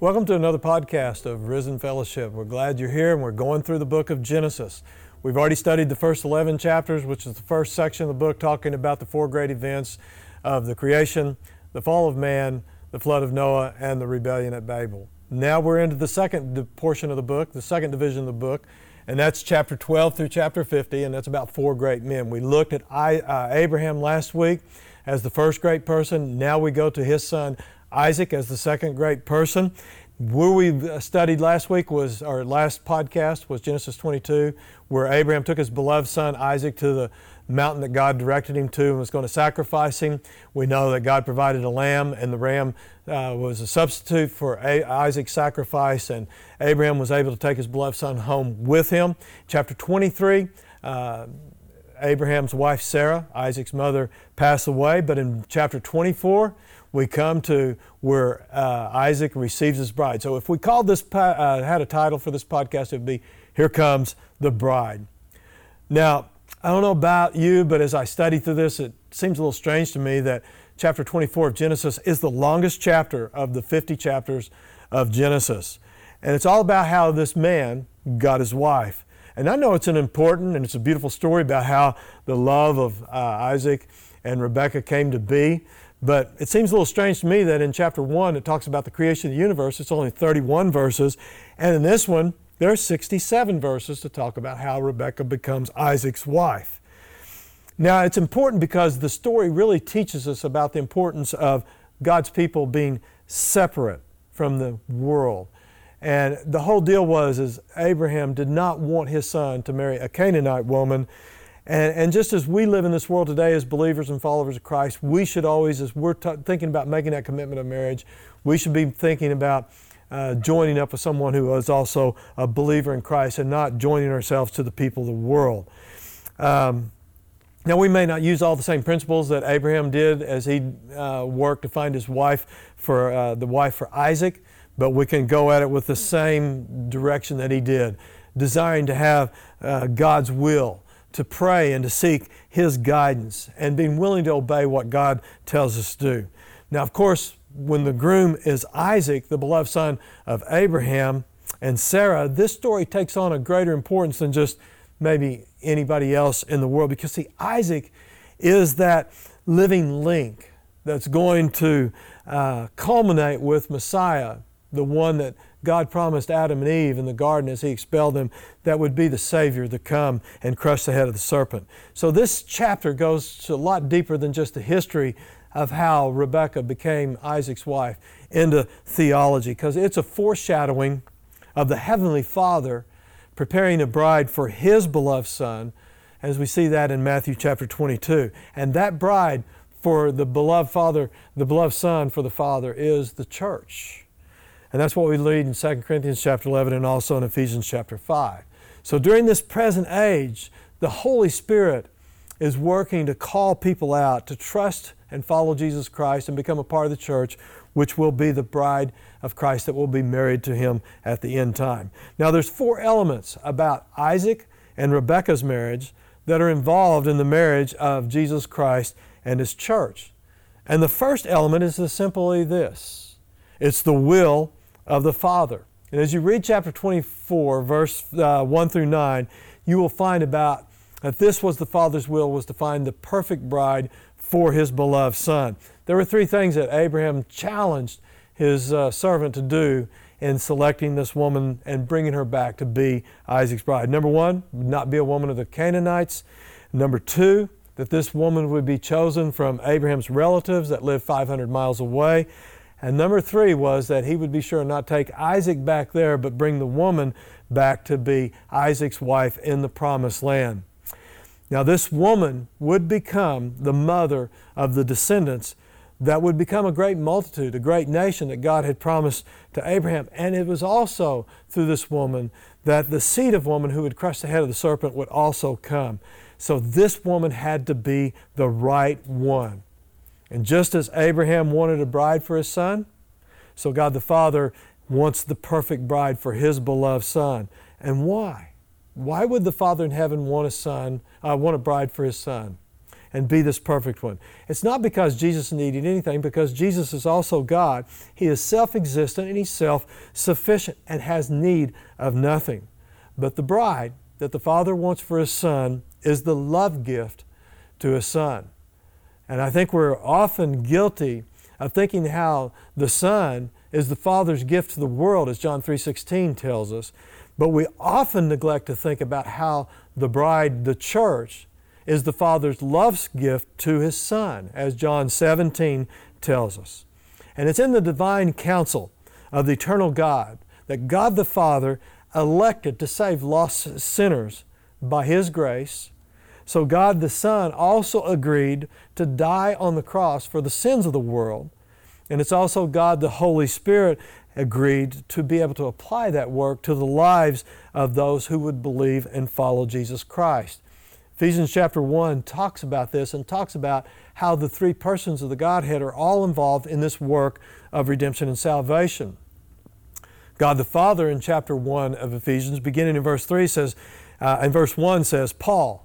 Welcome to another podcast of Rizen Fellowship. We're glad you're here and we're going through the book of Genesis. We've already studied the first 11 chapters, which is the first section of the book talking about the four great events of the creation, the fall of man, the flood of Noah, and the rebellion at Babel. Now we're into the second portion of the book, the second division of the book, and that's chapter 12 through chapter 50, and that's about four great men. We looked at uh, Abraham last week as the first great person. Now we go to his son Isaac as the second great person. Where we studied last week was, our last podcast was Genesis 22, where Abraham took his beloved son Isaac to the mountain that God directed him to and was going to sacrifice him. We know that God provided a lamb, and the ram uh, was a substitute for a- Isaac's sacrifice, and Abraham was able to take his beloved son home with him. Chapter 23, uh, Abraham's wife Sarah, Isaac's mother, passed away, but in chapter 24, we come to where uh, Isaac receives his bride. So if we called this, uh, had a title for this podcast, it would be Here Comes the Bride. Now, I don't know about you, but as I study through this, it seems a little strange to me that chapter 24 of Genesis is the longest chapter of the 50 chapters of Genesis. And it's all about how this man got his wife. And I know it's an important and it's a beautiful story about how the love of uh, Isaac and Rebekah came to be. But it seems a little strange to me that in chapter 1 it talks about the creation of the universe. It's only 31 verses. And in this one, there are 67 verses to talk about how Rebekah becomes Isaac's wife. Now, it's important because the story really teaches us about the importance of God's people being separate from the world. And the whole deal was is Abraham did not want his son to marry a Canaanite woman and, and just as we live in this world today as believers and followers of Christ, we should always, as we're t- thinking about making that commitment of marriage, we should be thinking about uh, joining up with someone who is also a believer in Christ and not joining ourselves to the people of the world. Um, now, we may not use all the same principles that Abraham did as he uh, worked to find his wife for uh, the wife for Isaac, but we can go at it with the same direction that he did, desiring to have uh, God's will to pray and to seek His guidance and being willing to obey what God tells us to do. Now, of course, when the groom is Isaac, the beloved son of Abraham and Sarah, this story takes on a greater importance than just maybe anybody else in the world because, see, Isaac is that living link that's going to uh, culminate with Messiah, the one that God promised Adam and Eve in the garden as He expelled them that would be the Savior to come and crush the head of the serpent. So this chapter goes a lot deeper than just the history of how Rebekah became Isaac's wife into theology because it's a foreshadowing of the Heavenly Father preparing a bride for His beloved Son, as we see that in Matthew chapter 22. And that bride for the beloved Father, the beloved Son for the Father, is the church. And that's what we read in 2 Corinthians chapter 11 and also in Ephesians chapter 5. So during this present age, the Holy Spirit is working to call people out to trust and follow Jesus Christ and become a part of the church, which will be the bride of Christ that will be married to him at the end time. Now there's four elements about Isaac and Rebekah's marriage that are involved in the marriage of Jesus Christ and his church. And the first element is simply this. It's the will of the Father. And as you read chapter 24, verse uh, 1 through 9, you will find about that this was the Father's will was to find the perfect bride for his beloved Son. There were three things that Abraham challenged his uh, servant to do in selecting this woman and bringing her back to be Isaac's bride. Number one, not be a woman of the Canaanites. Number two, that this woman would be chosen from Abraham's relatives that lived 500 miles away. And number three was that he would be sure not take Isaac back there, but bring the woman back to be Isaac's wife in the promised land. Now, this woman would become the mother of the descendants that would become a great multitude, a great nation that God had promised to Abraham. And it was also through this woman that the seed of woman who would crush the head of the serpent would also come. So this woman had to be the right one. And just as Abraham wanted a bride for his son, so God the Father wants the perfect bride for his beloved son. And why? Why would the Father in heaven want a son, uh, want a bride for his son? and be this perfect one. It's not because Jesus needed anything, because Jesus is also God. He is self existent and He's self sufficient and has need of nothing. But the bride that the Father wants for His Son is the love gift to His Son. And I think we're often guilty of thinking how the Son is the Father's gift to the world, as John 3.16 tells us. But we often neglect to think about how the bride, the church, is the Father's love's gift to His Son, as John 17 tells us. And it's in the divine counsel of the eternal God that God the Father elected to save lost sinners by His grace. So God the Son also agreed to die on the cross for the sins of the world. And it's also God the Holy Spirit agreed to be able to apply that work to the lives of those who would believe and follow Jesus Christ. Ephesians chapter 1 talks about this and talks about how the three persons of the Godhead are all involved in this work of redemption and salvation. God the Father in chapter 1 of Ephesians, beginning in verse 3, says, uh, in verse 1 says, Paul,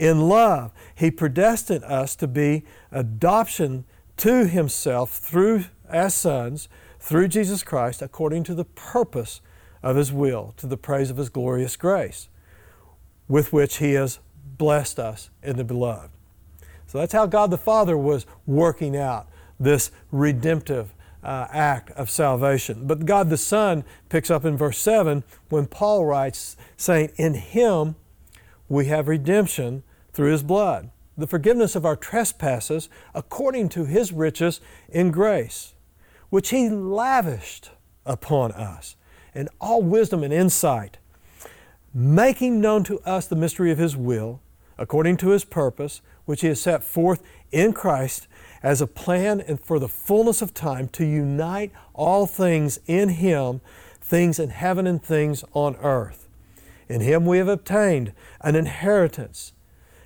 In love, He predestined us to be adoption to himself through as sons through Jesus Christ according to the purpose of his will to the praise of his glorious grace with which he has blessed us in the beloved. So that's how God the Father was working out this redemptive uh, act of salvation. But God the Son picks up in verse 7 when Paul writes, saying, In Him we have redemption through His blood the forgiveness of our trespasses according to His riches in grace, which He lavished upon us in all wisdom and insight, making known to us the mystery of His will, according to His purpose, which He has set forth in Christ as a plan and for the fullness of time to unite all things in Him, things in heaven and things on earth. In Him we have obtained an inheritance,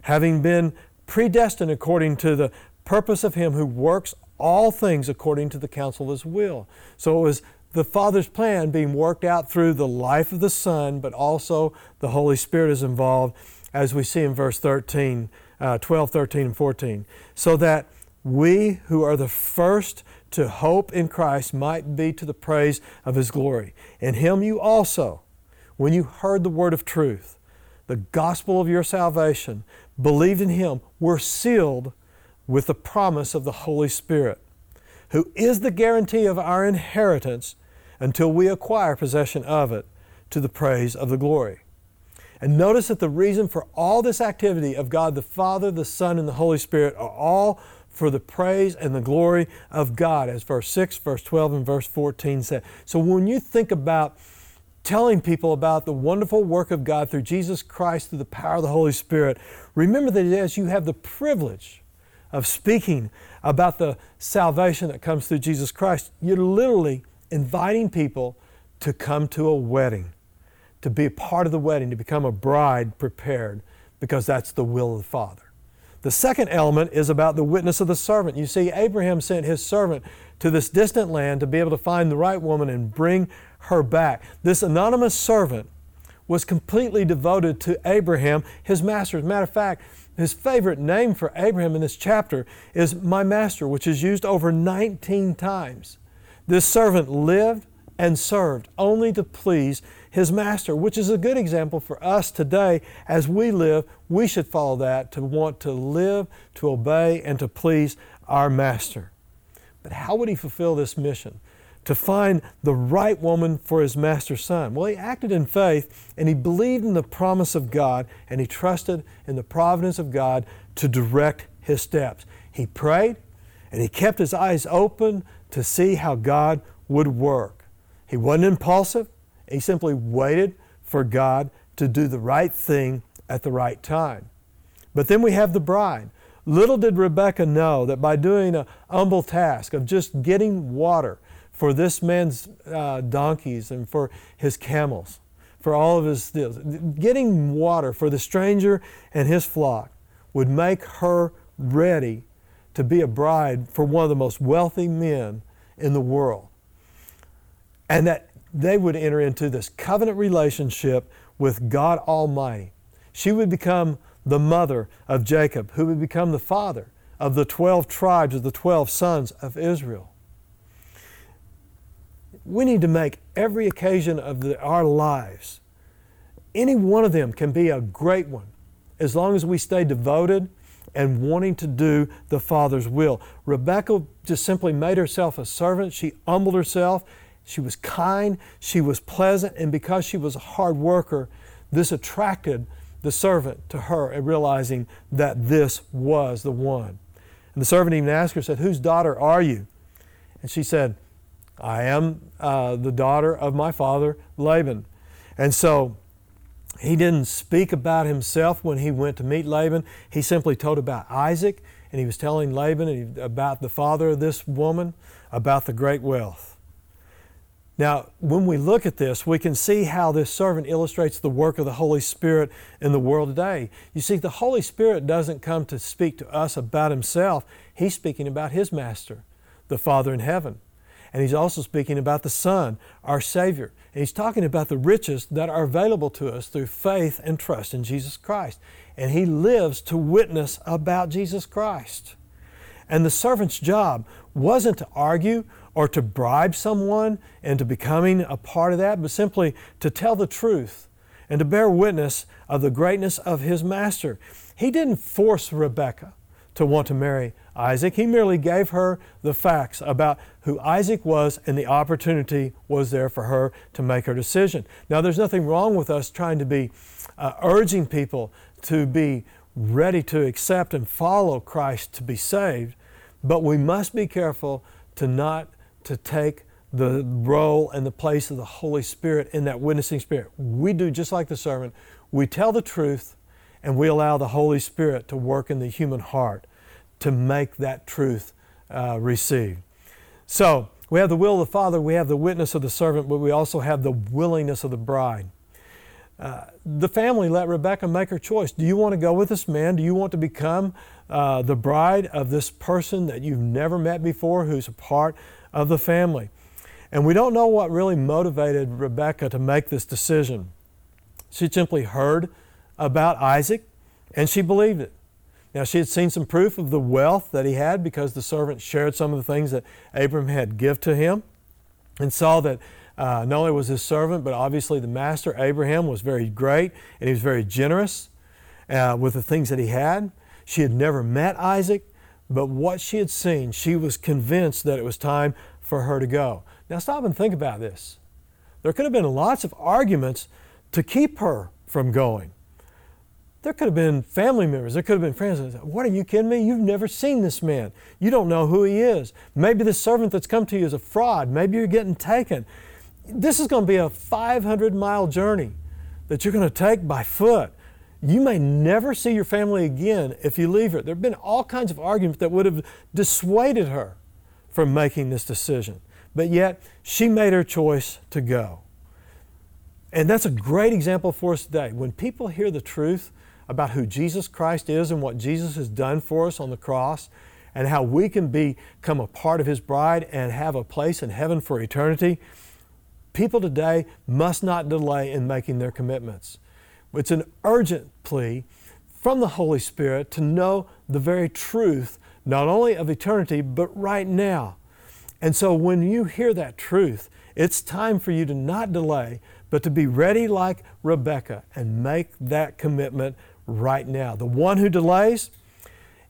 having been predestined according to the purpose of Him who works all things according to the counsel of His will. So it was the Father's plan being worked out through the life of the Son, but also the Holy Spirit is involved, as we see in verse 13, uh, 12, 13, and 14. So that we who are the first to hope in Christ might be to the praise of His glory. In Him you also, when you heard the word of truth, the gospel of your salvation, believed in Him, were sealed with the promise of the Holy Spirit, who is the guarantee of our inheritance until we acquire possession of it to the praise of the glory. And notice that the reason for all this activity of God the Father, the Son, and the Holy Spirit are all for the praise and the glory of God, as verse 6, verse 12, and verse 14 said. So when you think about telling people about the wonderful work of God through Jesus Christ through the power of the Holy Spirit, remember that as you have the privilege of speaking about the salvation that comes through Jesus Christ, you're literally inviting people to come to a wedding, to be a part of the wedding, to become a bride prepared, because that's the will of the Father. The second element is about the witness of the servant. You see, Abraham sent his servant to this distant land to be able to find the right woman and bring her back. This anonymous servant was completely devoted to Abraham, his master. As a matter of fact, his favorite name for Abraham in this chapter is my master, which is used over 19 times. This servant lived and served only to please his master, which is a good example for us today as we live. We should follow that to want to live, to obey, and to please our master. But how would he fulfill this mission? To find the right woman for his master's son? Well, he acted in faith and he believed in the promise of God and he trusted in the providence of God to direct his steps. He prayed and he kept his eyes open to see how God would work. He wasn't impulsive, he simply waited for God to do the right thing at the right time. But then we have the bride, Little did Rebekah know that by doing a humble task of just getting water for this man's uh, donkeys and for his camels, for all of his deals, getting water for the stranger and his flock would make her ready to be a bride for one of the most wealthy men in the world. And that they would enter into this covenant relationship with God Almighty. She would become the mother of Jacob, who would become the father of the 12 tribes of the 12 sons of Israel. We need to make every occasion of the, our lives, any one of them can be a great one as long as we stay devoted and wanting to do the Father's will. Rebecca just simply made herself a servant. She humbled herself. She was kind. She was pleasant. And because she was a hard worker, this attracted the servant to her and realizing that this was the one. And the servant even asked her, said, Whose daughter are you? And she said, I am uh, the daughter of my father Laban. And so he didn't speak about himself when he went to meet Laban. He simply told about Isaac, and he was telling Laban about the father of this woman, about the great wealth. Now, when we look at this, we can see how this servant illustrates the work of the Holy Spirit in the world today. You see, the Holy Spirit doesn't come to speak to us about Himself, He's speaking about His Master, the Father in heaven. And He's also speaking about the Son, our Savior. And He's talking about the riches that are available to us through faith and trust in Jesus Christ. And He lives to witness about Jesus Christ. And the servant's job wasn't to argue or to bribe someone into becoming a part of that, but simply to tell the truth and to bear witness of the greatness of his master. He didn't force Rebekah to want to marry Isaac. He merely gave her the facts about who Isaac was, and the opportunity was there for her to make her decision. Now, there's nothing wrong with us trying to be uh, urging people to be ready to accept and follow Christ to be saved, but we must be careful to not to take the role and the place of the Holy Spirit in that witnessing spirit. We do just like the servant. We tell the truth and we allow the Holy Spirit to work in the human heart to make that truth uh, received. So, we have the will of the Father, we have the witness of the servant, but we also have the willingness of the bride. Uh, the family let Rebecca make her choice. Do you want to go with this man? Do you want to become uh, the bride of this person that you've never met before who's a part of the family. And we don't know what really motivated Rebecca to make this decision. She simply heard about Isaac and she believed it. Now, she had seen some proof of the wealth that he had because the servant shared some of the things that Abram had give to him and saw that uh, not only was his servant, but obviously the master, Abraham, was very great and he was very generous uh, with the things that he had. She had never met Isaac, but what she had seen, she was convinced that it was time for her to go. Now, stop and think about this. There could have been lots of arguments to keep her from going. There could have been family members, there could have been friends said, What are you kidding me? You've never seen this man. You don't know who he is. Maybe the servant that's come to you is a fraud. Maybe you're getting taken. This is going to be a 500 mile journey that you're going to take by foot. You may never see your family again if you leave her. There have been all kinds of arguments that would have dissuaded her from making this decision. But yet, she made her choice to go. And that's a great example for us today. When people hear the truth about who Jesus Christ is and what Jesus has done for us on the cross, and how we can become a part of His bride and have a place in heaven for eternity, people today must not delay in making their commitments. It's an urgent plea from the Holy Spirit to know the very truth, not only of eternity, but right now. And so when you hear that truth, it's time for you to not delay, but to be ready like Rebecca and make that commitment right now. The one who delays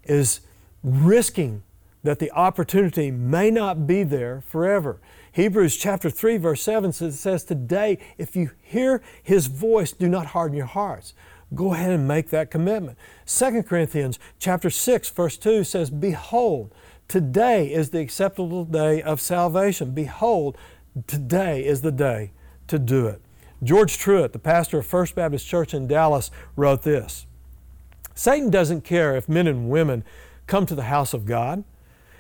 is risking that the opportunity may not be there forever. Hebrews chapter 3 verse 7 says, says, Today, if you hear his voice, do not harden your hearts. Go ahead and make that commitment. 2 Corinthians chapter 6 verse 2 says, Behold, today is the acceptable day of salvation. Behold, today is the day to do it. George Truett, the pastor of First Baptist Church in Dallas, wrote this Satan doesn't care if men and women come to the house of God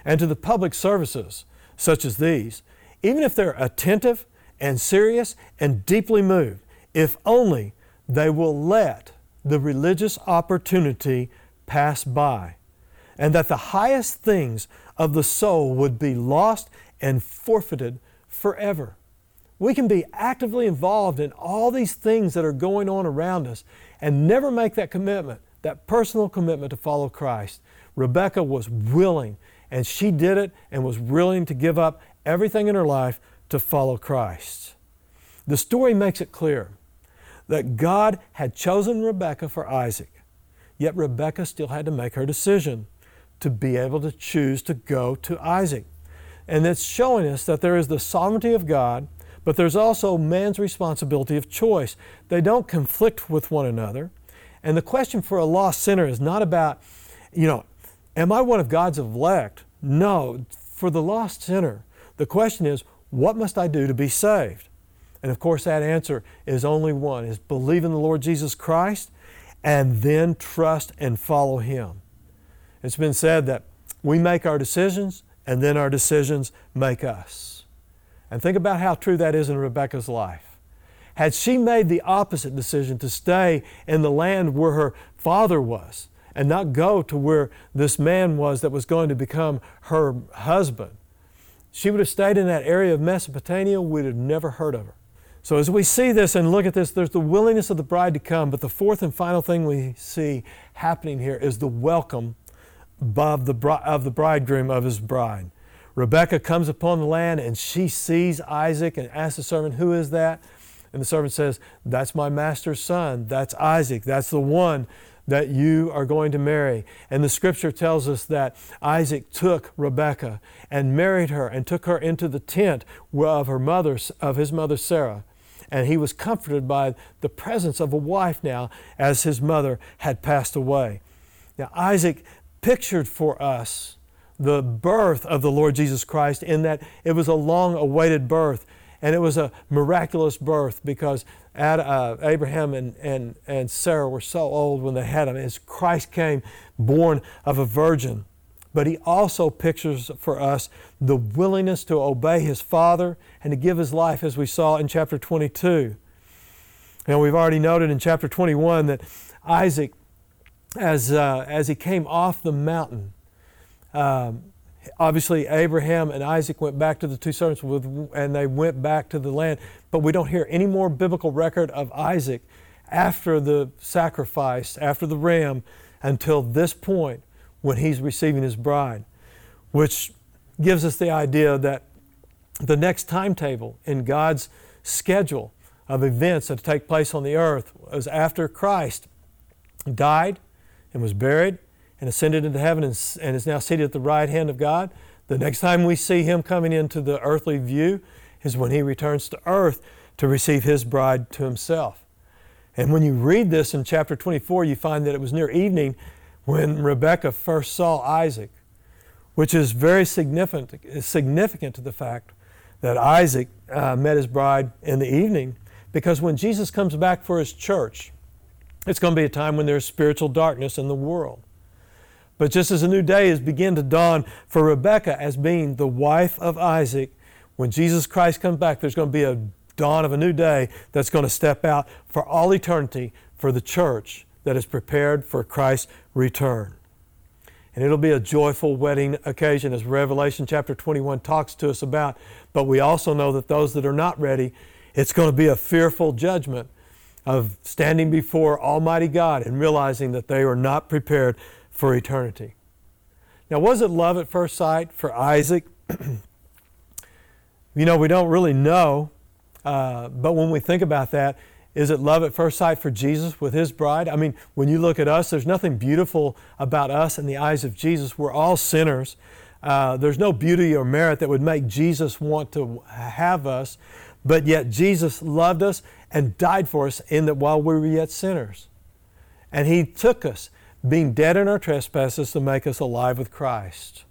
and to the public services such as these, even if they're attentive and serious and deeply moved, if only they will let the religious opportunity pass by, and that the highest things of the soul would be lost and forfeited forever. We can be actively involved in all these things that are going on around us and never make that commitment, that personal commitment to follow Christ. Rebecca was willing, and she did it and was willing to give up everything in her life to follow Christ. The story makes it clear that God had chosen Rebecca for Isaac, yet Rebecca still had to make her decision to be able to choose to go to Isaac. And it's showing us that there is the sovereignty of God, but there's also man's responsibility of choice. They don't conflict with one another. And the question for a lost sinner is not about, you know, am I one of God's elect? No. For the lost sinner, the question is, what must I do to be saved? And of course, that answer is only one is believe in the Lord Jesus Christ and then trust and follow Him. It's been said that we make our decisions and then our decisions make us. And think about how true that is in Rebecca's life. Had she made the opposite decision to stay in the land where her father was and not go to where this man was that was going to become her husband, she would have stayed in that area of Mesopotamia, we'd have never heard of her. So, as we see this and look at this, there's the willingness of the bride to come, but the fourth and final thing we see happening here is the welcome of the, bridegroom of his bride. Rebecca comes upon the land and she sees Isaac and asks the servant, Who is that? And the servant says, That's my master's son. That's Isaac. That's the one that you are going to marry. And the scripture tells us that Isaac took Rebekah and married her and took her into the tent of her mother, of his mother Sarah and he was comforted by the presence of a wife now as his mother had passed away. Now, Isaac pictured for us the birth of the Lord Jesus Christ in that it was a long awaited birth and it was a miraculous birth because uh, Abraham and, and, and Sarah were so old when they had him as Christ came born of a virgin but he also pictures for us the willingness to obey his father and to give his life, as we saw in chapter 22. And we've already noted in chapter 21 that Isaac, as, uh, as he came off the mountain, um, obviously Abraham and Isaac went back to the two servants with, and they went back to the land. But we don't hear any more biblical record of Isaac after the sacrifice, after the ram, until this point when he's receiving his bride, which gives us the idea that the next timetable in God's schedule of events that take place on the earth was after Christ died and was buried and ascended into heaven and, and is now seated at the right hand of God. The next time we see him coming into the earthly view is when he returns to earth to receive his bride to himself. And when you read this in chapter 24, you find that it was near evening when Rebekah first saw Isaac, which is very significant, significant to the fact that Isaac uh, met his bride in the evening, because when Jesus comes back for his church, it's going to be a time when there's spiritual darkness in the world. But just as a new day is begin to dawn for Rebekah as being the wife of Isaac, when Jesus Christ comes back, there's going to be a dawn of a new day that's going to step out for all eternity for the church that is prepared for Christ's return. And it'll be a joyful wedding occasion as Revelation chapter 21 talks to us about. But we also know that those that are not ready, it's going to be a fearful judgment of standing before Almighty God and realizing that they are not prepared for eternity. Now, was it love at first sight for Isaac? you know, we don't really know. Uh, but when we think about that, is it love at first sight for Jesus with his bride? I mean, when you look at us, there's nothing beautiful about us in the eyes of Jesus. We're all sinners. Uh, there's no beauty or merit that would make Jesus want to have us, but yet Jesus loved us and died for us in that while we were yet sinners. And he took us, being dead in our trespasses, to make us alive with Christ.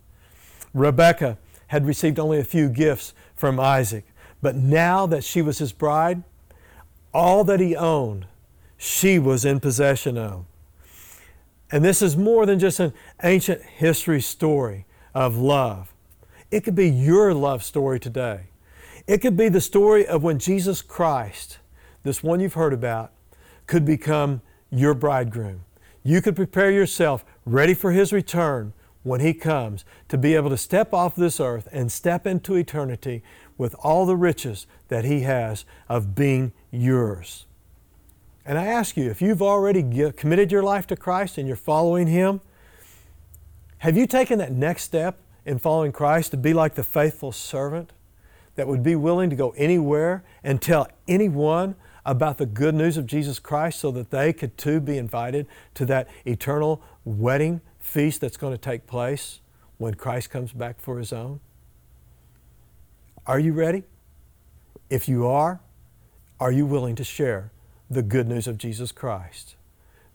Rebekah had received only a few gifts from Isaac, but now that she was his bride, all that he owned, she was in possession of. And this is more than just an ancient history story of love. It could be your love story today. It could be the story of when Jesus Christ, this one you've heard about, could become your bridegroom. You could prepare yourself ready for His return when He comes to be able to step off this earth and step into eternity with all the riches that He has of being yours. And I ask you, if you've already committed your life to Christ and you're following Him, have you taken that next step in following Christ to be like the faithful servant that would be willing to go anywhere and tell anyone about the good news of Jesus Christ so that they could too be invited to that eternal wedding feast that's going to take place when Christ comes back for His own? Are you ready? If you are, are you willing to share the good news of Jesus Christ?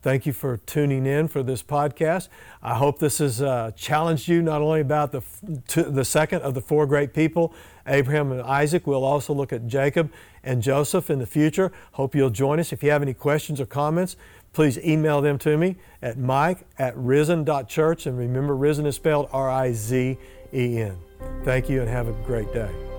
Thank you for tuning in for this podcast. I hope this has uh, challenged you not only about the, the second of the four great people, Abraham and Isaac. We'll also look at Jacob and Joseph in the future. Hope you'll join us. If you have any questions or comments, please email them to me at mike at rizen.church. And remember, risen is spelled R I Z E N. Thank you and have a great day.